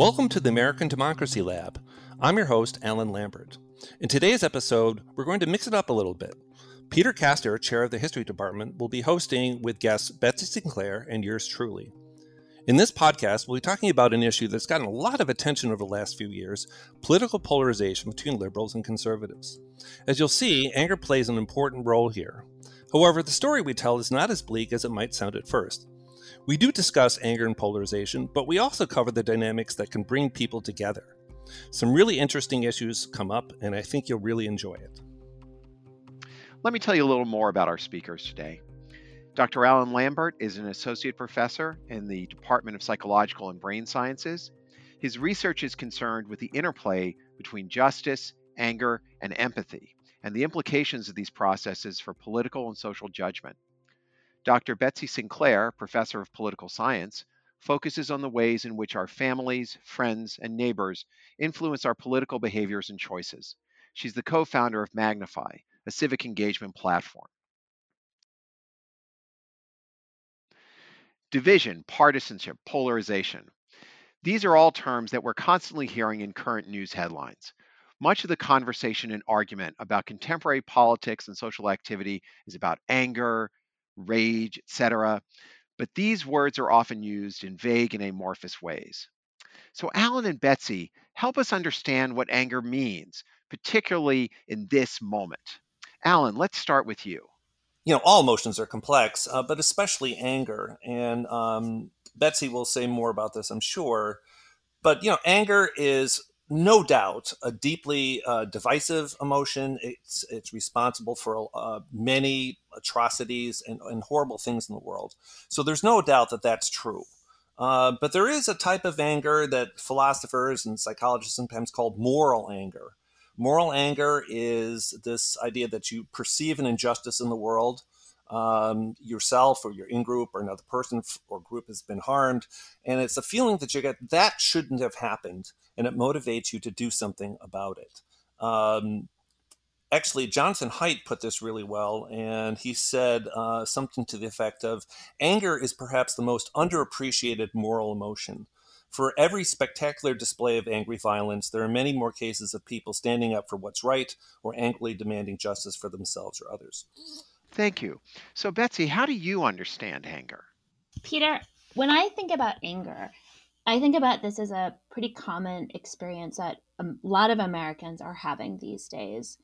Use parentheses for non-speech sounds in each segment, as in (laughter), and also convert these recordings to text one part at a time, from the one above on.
Welcome to the American Democracy Lab. I'm your host, Alan Lambert. In today's episode, we're going to mix it up a little bit. Peter Kastor, chair of the History Department, will be hosting with guests Betsy Sinclair and yours truly. In this podcast, we'll be talking about an issue that's gotten a lot of attention over the last few years political polarization between liberals and conservatives. As you'll see, anger plays an important role here. However, the story we tell is not as bleak as it might sound at first. We do discuss anger and polarization, but we also cover the dynamics that can bring people together. Some really interesting issues come up, and I think you'll really enjoy it. Let me tell you a little more about our speakers today. Dr. Alan Lambert is an associate professor in the Department of Psychological and Brain Sciences. His research is concerned with the interplay between justice, anger, and empathy, and the implications of these processes for political and social judgment. Dr. Betsy Sinclair, professor of political science, focuses on the ways in which our families, friends, and neighbors influence our political behaviors and choices. She's the co founder of Magnify, a civic engagement platform. Division, partisanship, polarization. These are all terms that we're constantly hearing in current news headlines. Much of the conversation and argument about contemporary politics and social activity is about anger, rage, etc. But these words are often used in vague and amorphous ways. So, Alan and Betsy help us understand what anger means, particularly in this moment. Alan, let's start with you. You know, all emotions are complex, uh, but especially anger. And um, Betsy will say more about this, I'm sure. But, you know, anger is no doubt a deeply uh, divisive emotion. It's it's responsible for uh, many atrocities and, and, horrible things in the world. So there's no doubt that that's true. Uh, but there is a type of anger that philosophers and psychologists sometimes call moral anger. Moral anger is this idea that you perceive an injustice in the world um, yourself or your in group or another person or group has been harmed. And it's a feeling that you get that shouldn't have happened. And it motivates you to do something about it. Um, actually, Jonathan Haidt put this really well. And he said uh, something to the effect of anger is perhaps the most underappreciated moral emotion. For every spectacular display of angry violence, there are many more cases of people standing up for what's right or angrily demanding justice for themselves or others. Thank you. So, Betsy, how do you understand anger? Peter, when I think about anger, I think about this as a pretty common experience that a lot of Americans are having these days.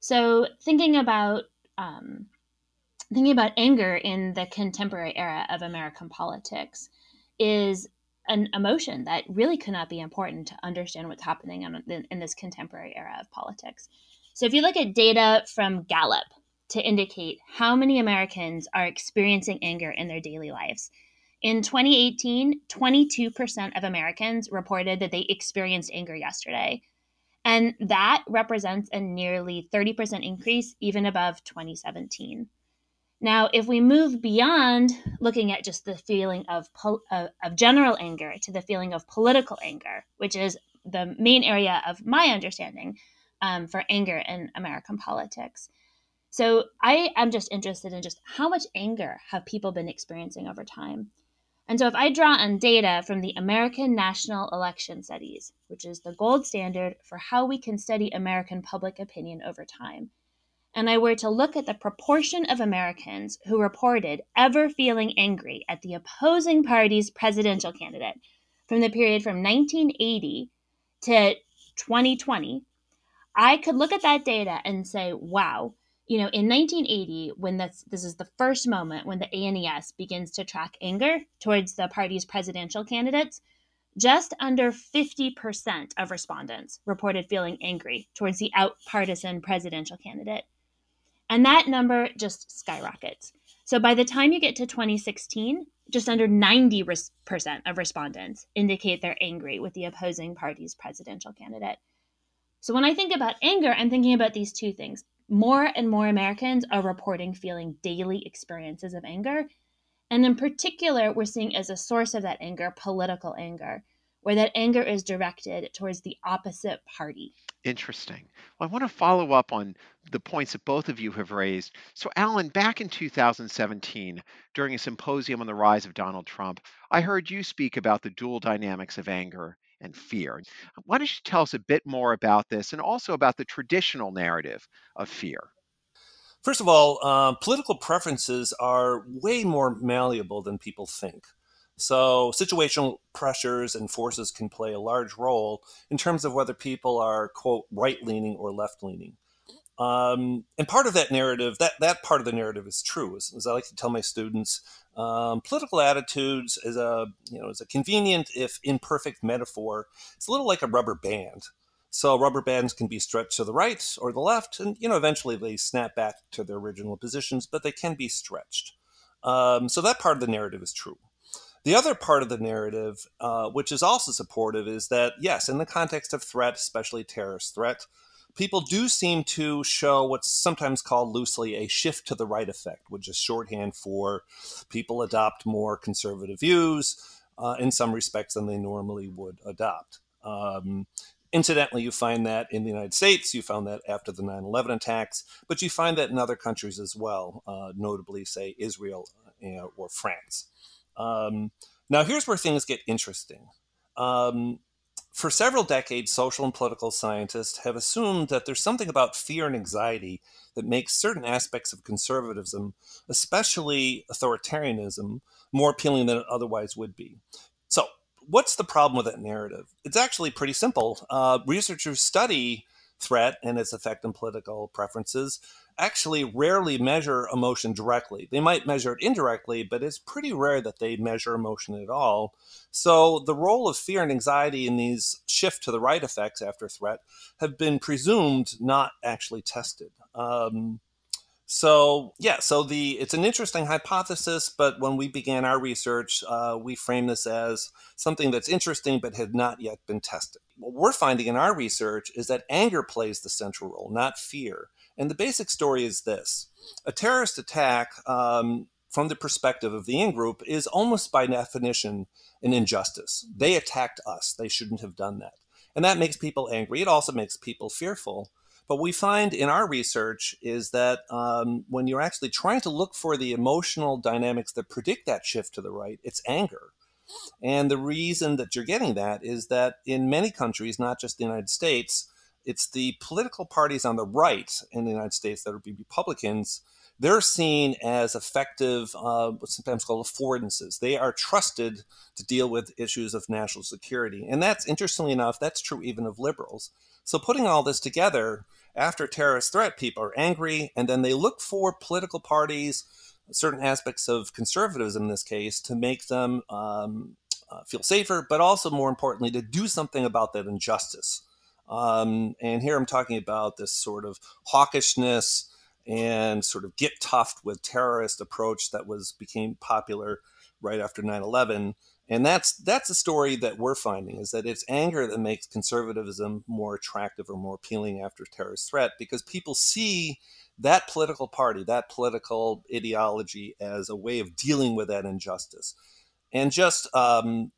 So, thinking about um, thinking about anger in the contemporary era of American politics is an emotion that really could not be important to understand what's happening in, in this contemporary era of politics. So, if you look at data from Gallup, to indicate how many Americans are experiencing anger in their daily lives. In 2018, 22% of Americans reported that they experienced anger yesterday. And that represents a nearly 30% increase, even above 2017. Now, if we move beyond looking at just the feeling of, of, of general anger to the feeling of political anger, which is the main area of my understanding um, for anger in American politics, so I am just interested in just how much anger have people been experiencing over time. And so if I draw on data from the American National Election Studies, which is the gold standard for how we can study American public opinion over time, and I were to look at the proportion of Americans who reported ever feeling angry at the opposing party's presidential candidate from the period from 1980 to 2020, I could look at that data and say, wow, you know, in 1980, when this this is the first moment when the ANES begins to track anger towards the party's presidential candidates, just under 50% of respondents reported feeling angry towards the out-partisan presidential candidate. And that number just skyrockets. So by the time you get to 2016, just under 90% of respondents indicate they're angry with the opposing party's presidential candidate. So when I think about anger, I'm thinking about these two things more and more Americans are reporting feeling daily experiences of anger. And in particular, we're seeing as a source of that anger political anger, where that anger is directed towards the opposite party. Interesting. Well, I want to follow up on the points that both of you have raised. So, Alan, back in 2017, during a symposium on the rise of Donald Trump, I heard you speak about the dual dynamics of anger and fear. Why don't you tell us a bit more about this and also about the traditional narrative of fear? First of all, uh, political preferences are way more malleable than people think. So, situational pressures and forces can play a large role in terms of whether people are, quote, right leaning or left leaning. Um, and part of that narrative, that, that part of the narrative is true. As, as I like to tell my students, um, political attitudes is a, you know, is a convenient, if imperfect metaphor. It's a little like a rubber band. So rubber bands can be stretched to the right or the left, and you know eventually they snap back to their original positions, but they can be stretched. Um, so that part of the narrative is true. The other part of the narrative, uh, which is also supportive, is that yes, in the context of threat, especially terrorist threat, people do seem to show what's sometimes called loosely a shift to the right effect, which is shorthand for people adopt more conservative views uh, in some respects than they normally would adopt. Um, incidentally, you find that in the United States, you found that after the 9 11 attacks, but you find that in other countries as well, uh, notably, say, Israel uh, or France. Um, now, here's where things get interesting. Um, for several decades, social and political scientists have assumed that there's something about fear and anxiety that makes certain aspects of conservatism, especially authoritarianism, more appealing than it otherwise would be. So, what's the problem with that narrative? It's actually pretty simple. Uh, researchers study threat and its effect on political preferences actually rarely measure emotion directly. They might measure it indirectly, but it's pretty rare that they measure emotion at all. So the role of fear and anxiety in these shift to the right effects after threat have been presumed, not actually tested. Um, so yeah, so the it's an interesting hypothesis, but when we began our research, uh, we framed this as something that's interesting but had not yet been tested. What we're finding in our research is that anger plays the central role, not fear. And the basic story is this: a terrorist attack, um, from the perspective of the in group, is almost by definition an injustice. They attacked us; they shouldn't have done that, and that makes people angry. It also makes people fearful. But we find in our research is that um, when you're actually trying to look for the emotional dynamics that predict that shift to the right, it's anger. And the reason that you're getting that is that in many countries, not just the United States, it's the political parties on the right in the United States that would be Republicans. They're seen as effective, uh, what's sometimes called affordances. They are trusted to deal with issues of national security. And that's, interestingly enough, that's true even of liberals. So putting all this together, after terrorist threat, people are angry, and then they look for political parties, certain aspects of conservatism in this case, to make them um, uh, feel safer, but also more importantly, to do something about that injustice. Um, and here I'm talking about this sort of hawkishness and sort of get tough with terrorist approach that was became popular right after 9/11 and that's that's the story that we're finding is that it's anger that makes conservatism more attractive or more appealing after terrorist threat because people see that political party that political ideology as a way of dealing with that injustice. And just um,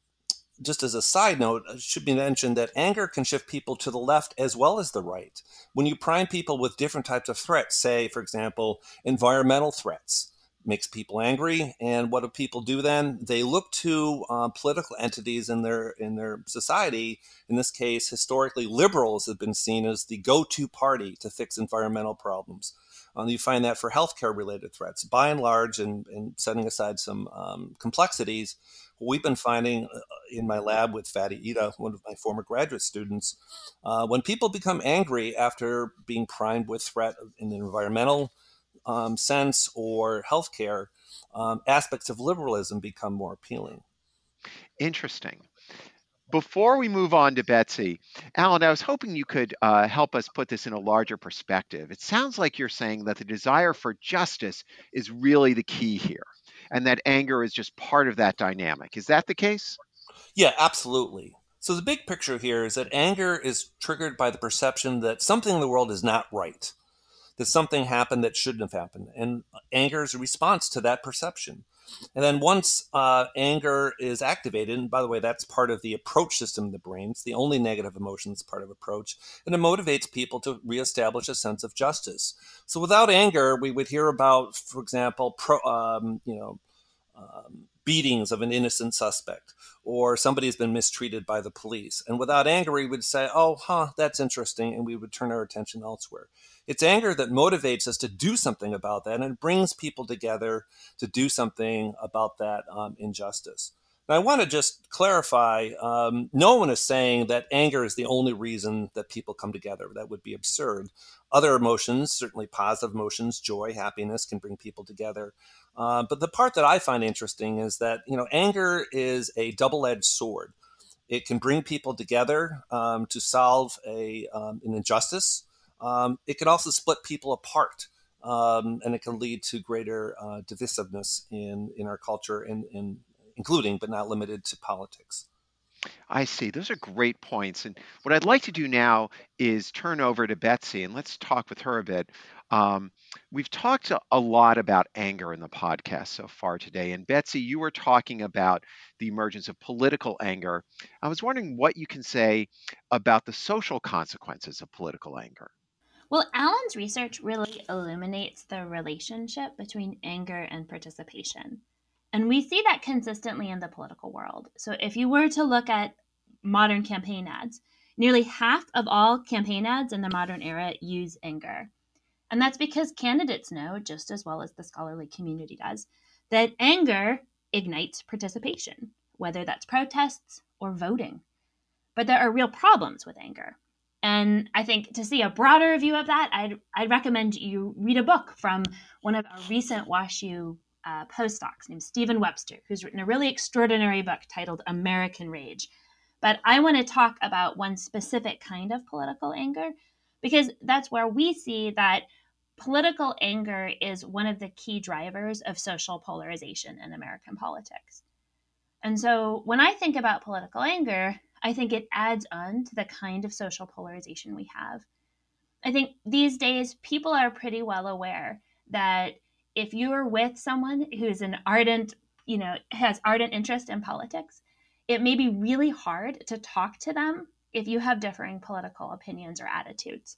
just as a side note, it should be mentioned that anger can shift people to the left as well as the right. When you prime people with different types of threats, say, for example, environmental threats, makes people angry. And what do people do then? They look to uh, political entities in their in their society. In this case, historically, liberals have been seen as the go-to party to fix environmental problems. Um, you find that for healthcare related threats. By and large, and, and setting aside some um, complexities, we've been finding uh, in my lab with Fade Eadeh, one of my former graduate students, uh, when people become angry after being primed with threat in the environmental um, sense or healthcare, um, aspects of liberalism become more appealing. Interesting. Before we move on to Betsy, Alan, I was hoping you could uh, help us put this in a larger perspective. It sounds like you're saying that the desire for justice is really the key here, and that anger is just part of that dynamic. Is that the case? Yeah, absolutely. So the big picture here is that anger is triggered by the perception that something in the world is not right that something happened that shouldn't have happened. And anger is a response to that perception. And then once uh, anger is activated, and by the way, that's part of the approach system in the brain. It's the only negative emotion that's part of approach, and it motivates people to reestablish a sense of justice. So without anger, we would hear about, for example, pro, um, you know, um, beatings of an innocent suspect or somebody has been mistreated by the police. And without anger, we would say, oh, huh, that's interesting. And we would turn our attention elsewhere. It's anger that motivates us to do something about that and brings people together to do something about that um, injustice. I want to just clarify um, no one is saying that anger is the only reason that people come together. That would be absurd. Other emotions, certainly positive emotions, joy, happiness, can bring people together. Uh, but the part that I find interesting is that, you know, anger is a double edged sword. It can bring people together um, to solve a, um, an injustice. Um, it can also split people apart. Um, and it can lead to greater uh, divisiveness in, in our culture and including but not limited to politics. I see. Those are great points. And what I'd like to do now is turn over to Betsy and let's talk with her a bit. Um, we've talked a, a lot about anger in the podcast so far today. And Betsy, you were talking about the emergence of political anger. I was wondering what you can say about the social consequences of political anger. Well, Alan's research really illuminates the relationship between anger and participation. And we see that consistently in the political world. So if you were to look at modern campaign ads, nearly half of all campaign ads in the modern era use anger. And that's because candidates know, just as well as the scholarly community does, that anger ignites participation, whether that's protests or voting. But there are real problems with anger. And I think to see a broader view of that, I'd, I'd recommend you read a book from one of our recent WashU uh, postdocs named Stephen Webster, who's written a really extraordinary book titled American Rage. But I want to talk about one specific kind of political anger because that's where we see that political anger is one of the key drivers of social polarization in American politics. And so when I think about political anger, I think it adds on to the kind of social polarization we have. I think these days people are pretty well aware that if you're with someone who's an ardent, you know, has ardent interest in politics, it may be really hard to talk to them if you have differing political opinions or attitudes.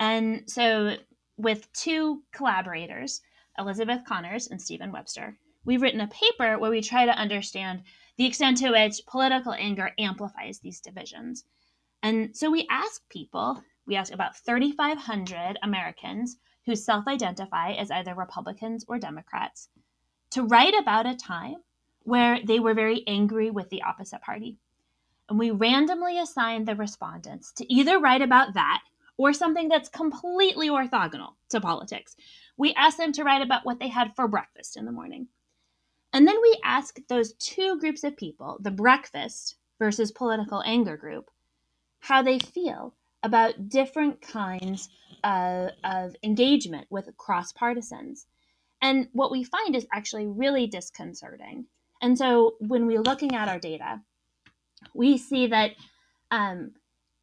And so, with two collaborators, Elizabeth Connors and Stephen Webster, we've written a paper where we try to understand the extent to which political anger amplifies these divisions. And so we ask people, we ask about 3,500 Americans who self identify as either Republicans or Democrats to write about a time where they were very angry with the opposite party. And we randomly assigned the respondents to either write about that or something that's completely orthogonal to politics. We asked them to write about what they had for breakfast in the morning. And then we asked those two groups of people, the breakfast versus political anger group, how they feel about different kinds of, of engagement with cross partisans. And what we find is actually really disconcerting. And so when we're looking at our data, we see that, um,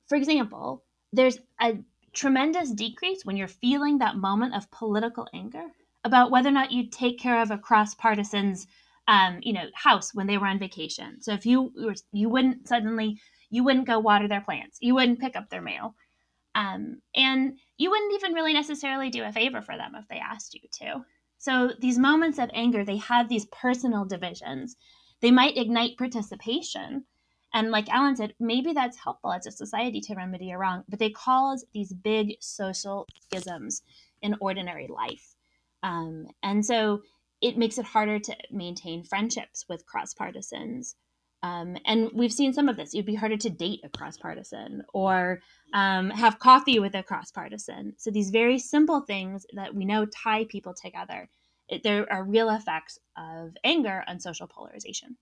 for example, there's a tremendous decrease when you're feeling that moment of political anger about whether or not you take care of a cross partisan's um, you know house when they were on vacation. So if you you wouldn't suddenly you wouldn't go water their plants. You wouldn't pick up their mail. Um, and you wouldn't even really necessarily do a favor for them if they asked you to. So these moments of anger, they have these personal divisions. They might ignite participation. And like Alan said, maybe that's helpful as a society to remedy a wrong, but they cause these big social schisms in ordinary life. Um, and so it makes it harder to maintain friendships with cross partisans. Um, and we've seen some of this. It'd be harder to date a cross partisan or um, have coffee with a cross partisan. So these very simple things that we know tie people together. It, there are real effects of anger on social polarization.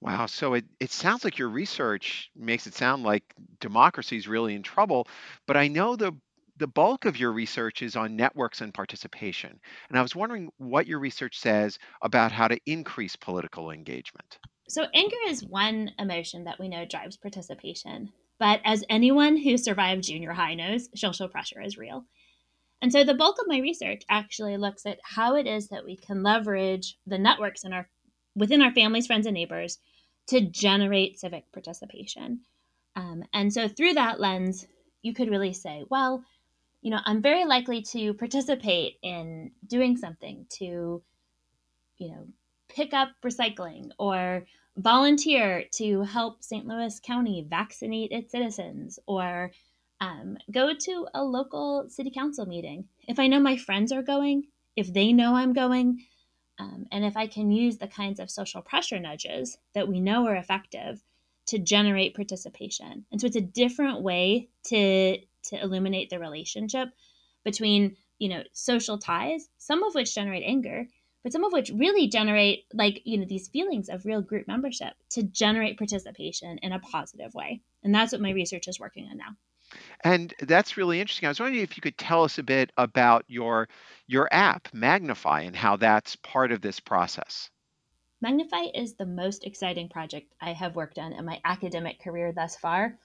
Wow. So it, it sounds like your research makes it sound like democracy is really in trouble. But I know the the bulk of your research is on networks and participation. And I was wondering what your research says about how to increase political engagement. So, anger is one emotion that we know drives participation. But as anyone who survived junior high knows, social pressure is real. And so, the bulk of my research actually looks at how it is that we can leverage the networks in our, within our families, friends, and neighbors to generate civic participation. Um, and so, through that lens, you could really say, well, you know, I'm very likely to participate in doing something to, you know, pick up recycling or volunteer to help St. Louis County vaccinate its citizens or um, go to a local city council meeting. If I know my friends are going, if they know I'm going, um, and if I can use the kinds of social pressure nudges that we know are effective to generate participation. And so it's a different way to to illuminate the relationship between, you know, social ties, some of which generate anger, but some of which really generate like, you know, these feelings of real group membership to generate participation in a positive way. And that's what my research is working on now. And that's really interesting. I was wondering if you could tell us a bit about your your app, Magnify, and how that's part of this process. Magnify is the most exciting project I have worked on in my academic career thus far.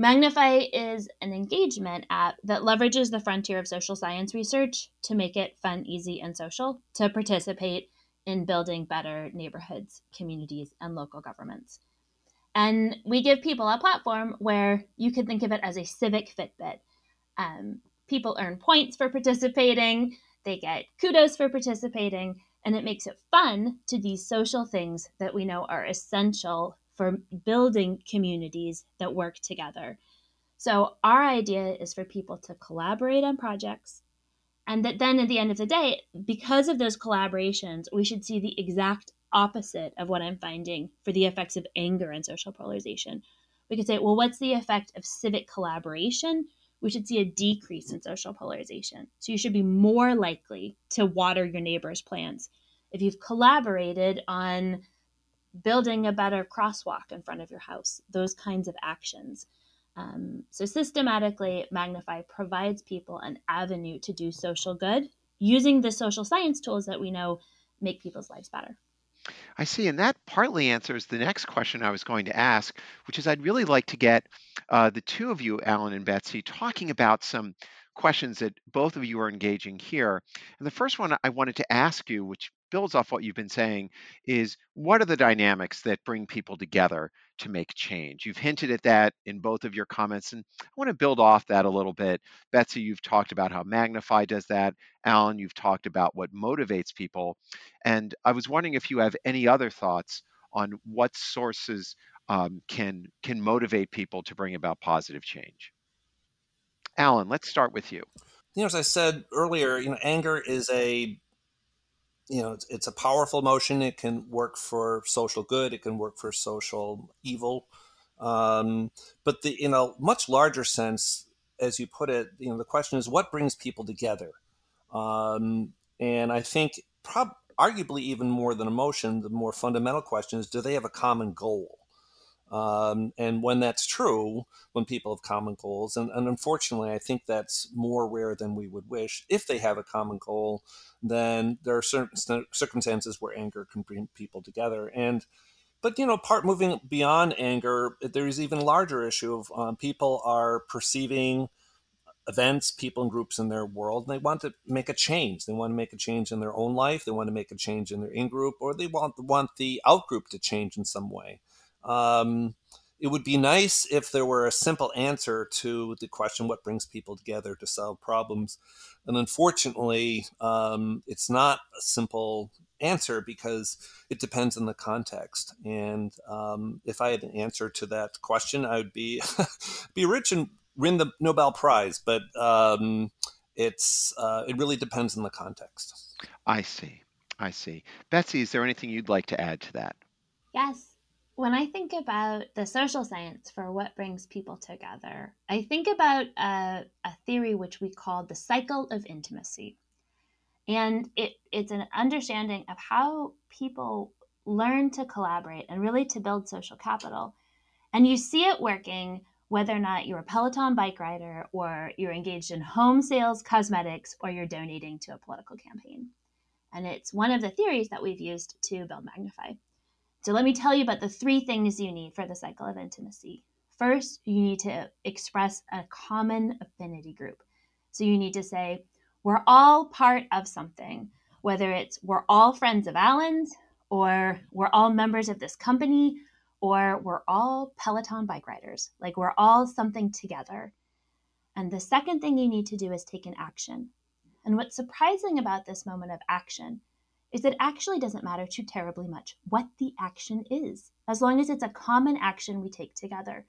Magnify is an engagement app that leverages the frontier of social science research to make it fun, easy, and social to participate in building better neighborhoods, communities, and local governments. And we give people a platform where you could think of it as a civic Fitbit. Um, people earn points for participating, they get kudos for participating, and it makes it fun to do social things that we know are essential for building communities that work together. So, our idea is for people to collaborate on projects, and that then at the end of the day, because of those collaborations, we should see the exact opposite of what I'm finding for the effects of anger and social polarization. We could say, well, what's the effect of civic collaboration? We should see a decrease in social polarization. So you should be more likely to water your neighbor's plants if you've collaborated on building a better crosswalk in front of your house, those kinds of actions. Um, so, systematically, Magnify provides people an avenue to do social good using the social science tools that we know make people's lives better. I see. And that partly answers the next question I was going to ask, which is I'd really like to get uh, the two of you, Alan and Betsy, talking about some questions that both of you are engaging here. And the first one I wanted to ask you, which builds off what you've been saying, is what are the dynamics that bring people together to make change? You've hinted at that in both of your comments, and I want to build off that a little bit. Betsy, you've talked about how Magnify does that. Alan, you've talked about what motivates people. And I was wondering if you have any other thoughts on what sources um, can can motivate people to bring about positive change. Alan, let's start with you. You know, as I said earlier, you know, anger is a you know, it's, it's a powerful emotion. It can work for social good. It can work for social evil. Um, but the in a much larger sense, as you put it, you know, the question is what brings people together. Um, and I think, prob- arguably, even more than emotion, the more fundamental question is: Do they have a common goal? Um, and when that's true, when people have common goals, and, and, unfortunately, I think that's more rare than we would wish. If they have a common goal, then there are certain circumstances where anger can bring people together. And but you know, part moving beyond anger, there's even larger issue of um, people are perceiving events, people and groups in their world, and they want to make a change. They want to make a change in their own life. They want to make a change in their in group, or they want want the out group to change in some way. Um, it would be nice if there were a simple answer to the question what brings people together to solve problems. And unfortunately, um, it's not a simple answer because it depends on the context. And um, if I had an answer to that question, I would be (laughs) be rich and win the Nobel Prize. But um, it's uh, it really depends on the context. I see. I see. Betsy, is there anything you'd like to add to that? Yes when I think about the social science for what brings people together, I think about a, a theory which we call the cycle of intimacy. And it, it's an understanding of how people learn to collaborate and really to build social capital. And you see it working whether or not you're a Peloton bike rider or you're engaged in home sales, cosmetics, or you're donating to a political campaign. And it's one of the theories that we've used to build Magnify. So let me tell you about the three things you need for the cycle of intimacy. First, you need to express a common affinity group. So you need to say, we're all part of something, whether it's we're all friends of Alan's, or we're all members of this company, or we're all Peloton bike riders. Like we're all something together. And the second thing you need to do is take an action. And what's surprising about this moment of action is it actually doesn't matter too terribly much what the action is, as long as it's a common action we take together.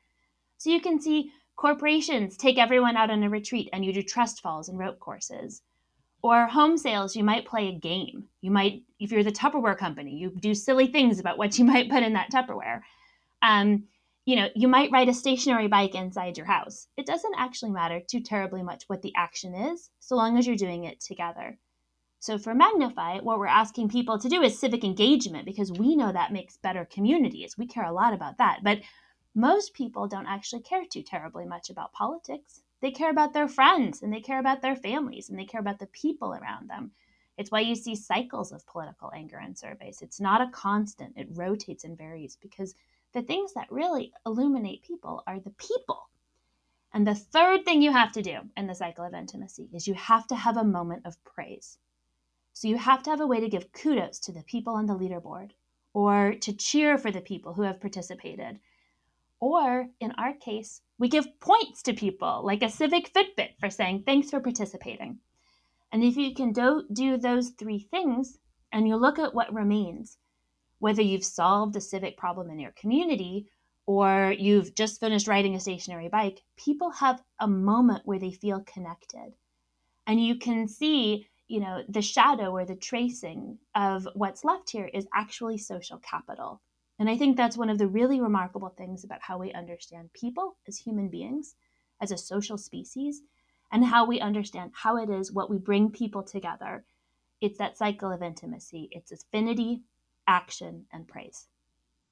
So you can see corporations take everyone out on a retreat and you do trust falls and rope courses. Or home sales, you might play a game. You might, if you're the Tupperware company, you do silly things about what you (laughs) might put in that Tupperware. Um, you know, you might ride a stationary bike inside your house. It doesn't actually matter too terribly much what the action is, so long as you're doing it together. So for Magnify, what we're asking people to do is civic engagement because we know that makes better communities. We care a lot about that. But most people don't actually care too terribly much about politics. They care about their friends and they care about their families and they care about the people around them. It's why you see cycles of political anger in surveys. It's not a constant, it rotates and varies because the things that really illuminate people are the people. And the third thing you have to do in the cycle of intimacy is you have to have a moment of praise. So you have to have a way to give kudos to the people on the leaderboard or to cheer for the people who have participated or in our case, we give points to people like a civic Fitbit for saying, thanks for participating. And if you can do, do those three things and you look at what remains, whether you've solved a civic problem in your community or you've just finished riding a stationary bike, people have a moment where they feel connected. And you can see, you know, the shadow or the tracing of what's left here is actually social capital. And I think that's one of the really remarkable things about how we understand people as human beings, as a social species, and how we understand how it is what we bring people together. It's that cycle of intimacy, it's affinity, action, and praise.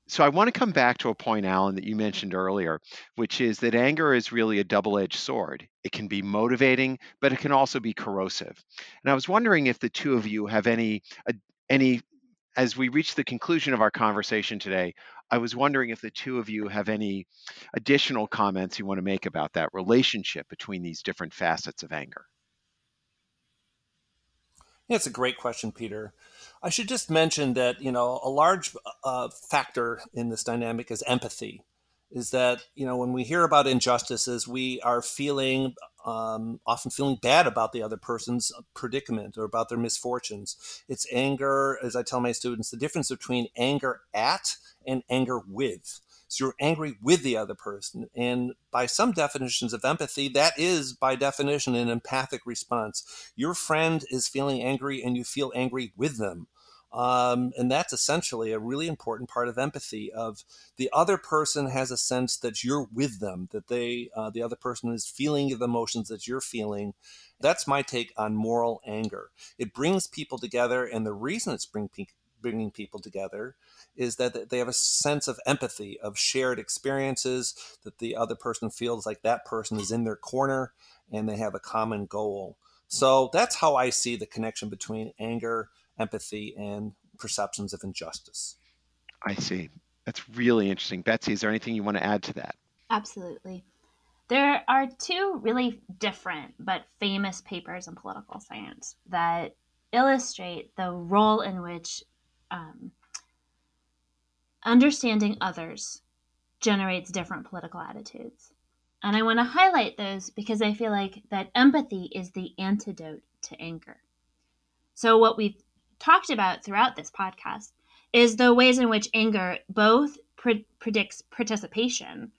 So I want to come back to a point, Alan, that you mentioned earlier, which is that anger is really a double edged sword. It can be motivating, but it can also be corrosive. And I was wondering if the two of you have any, uh, any as we reach the conclusion of our conversation today, I was wondering if the two of you have any additional comments you want to make about that relationship between these different facets of anger. Yeah, it's a great question, Peter. I should just mention that you know a large uh, factor in this dynamic is empathy. Is that you know when we hear about injustices, we are feeling um, often feeling bad about the other person's predicament or about their misfortunes. It's anger, as I tell my students, the difference between anger at and anger with. So you're angry with the other person. And by some definitions of empathy, that is by definition an empathic response. Your friend is feeling angry and you feel angry with them. Um, and that's essentially a really important part of empathy of the other person has a sense that you're with them that they uh, the other person is feeling the emotions that you're feeling that's my take on moral anger it brings people together and the reason it's bring pe- bringing people together is that they have a sense of empathy of shared experiences that the other person feels like that person is in their corner and they have a common goal so that's how i see the connection between anger empathy, and perceptions of injustice. I see. That's really interesting. Betsy, is there anything you want to add to that? Absolutely. There are two really different but famous papers in political science that illustrate the role in which um, understanding others generates different political attitudes. And I want to highlight those because I feel like that empathy is the antidote to anger. So, what we've talked about throughout this podcast is the ways in which anger both pre- predicts participation,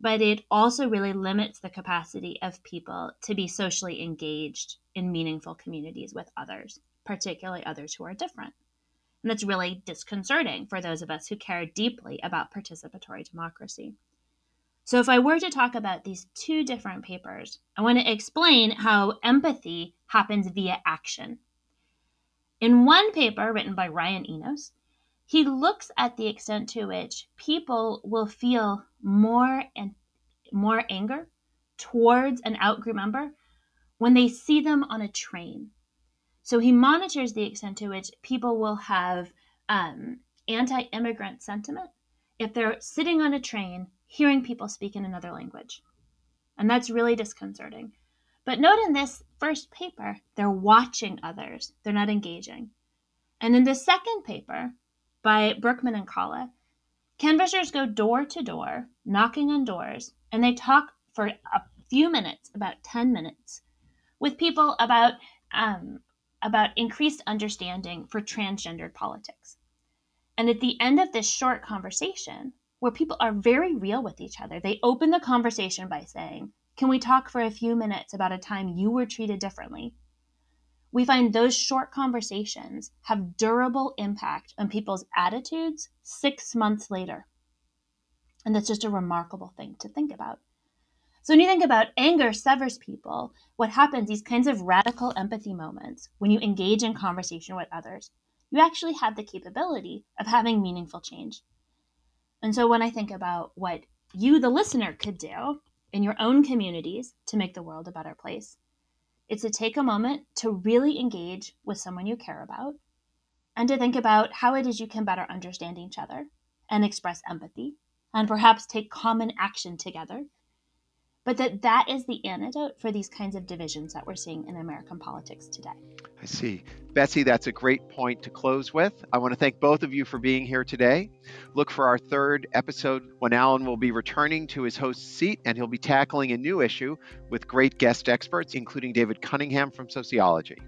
but it also really limits the capacity of people to be socially engaged in meaningful communities with others, particularly others who are different. And that's really disconcerting for those of us who care deeply about participatory democracy. So, if I were to talk about these two different papers, I want to explain how empathy happens via action in one paper written by Ryan Enos, he looks at the extent to which people will feel more and more anger towards an outgroup member when they see them on a train. So he monitors the extent to which people will have um, anti immigrant sentiment if they're sitting on a train hearing people speak in another language. And that's really disconcerting. But note in this first paper, they're watching others, they're not engaging. And in the second paper by Broockman and Kalla, canvassers go door to door, knocking on doors, and they talk for a few minutes, about 10 minutes, with people about um, about increased understanding for transgendered politics. And at the end of this short conversation, where people are very real with each other, they open the conversation by saying, Can we talk for a few minutes about a time you were treated differently? We find those short conversations have durable impact on people's attitudes six months later. And that's just a remarkable thing to think about. So when you think about anger severs people, what happens, these kinds of radical empathy moments, when you engage in conversation with others, you actually have the capability of having meaningful change. And so when I think about what you, the listener, could do in your own communities to make the world a better place, it's to take a moment to really engage with someone you care about and to think about how it is you can better understand each other and express empathy and perhaps take common action together but that that is the antidote for these kinds of divisions that we're seeing in American politics today. I see. Betsy, that's a great point to close with. I want to thank both of you for being here today. Look for our third episode when Alan will be returning to his host's seat and he'll be tackling a new issue with great guest experts, including David Cunningham from sociology.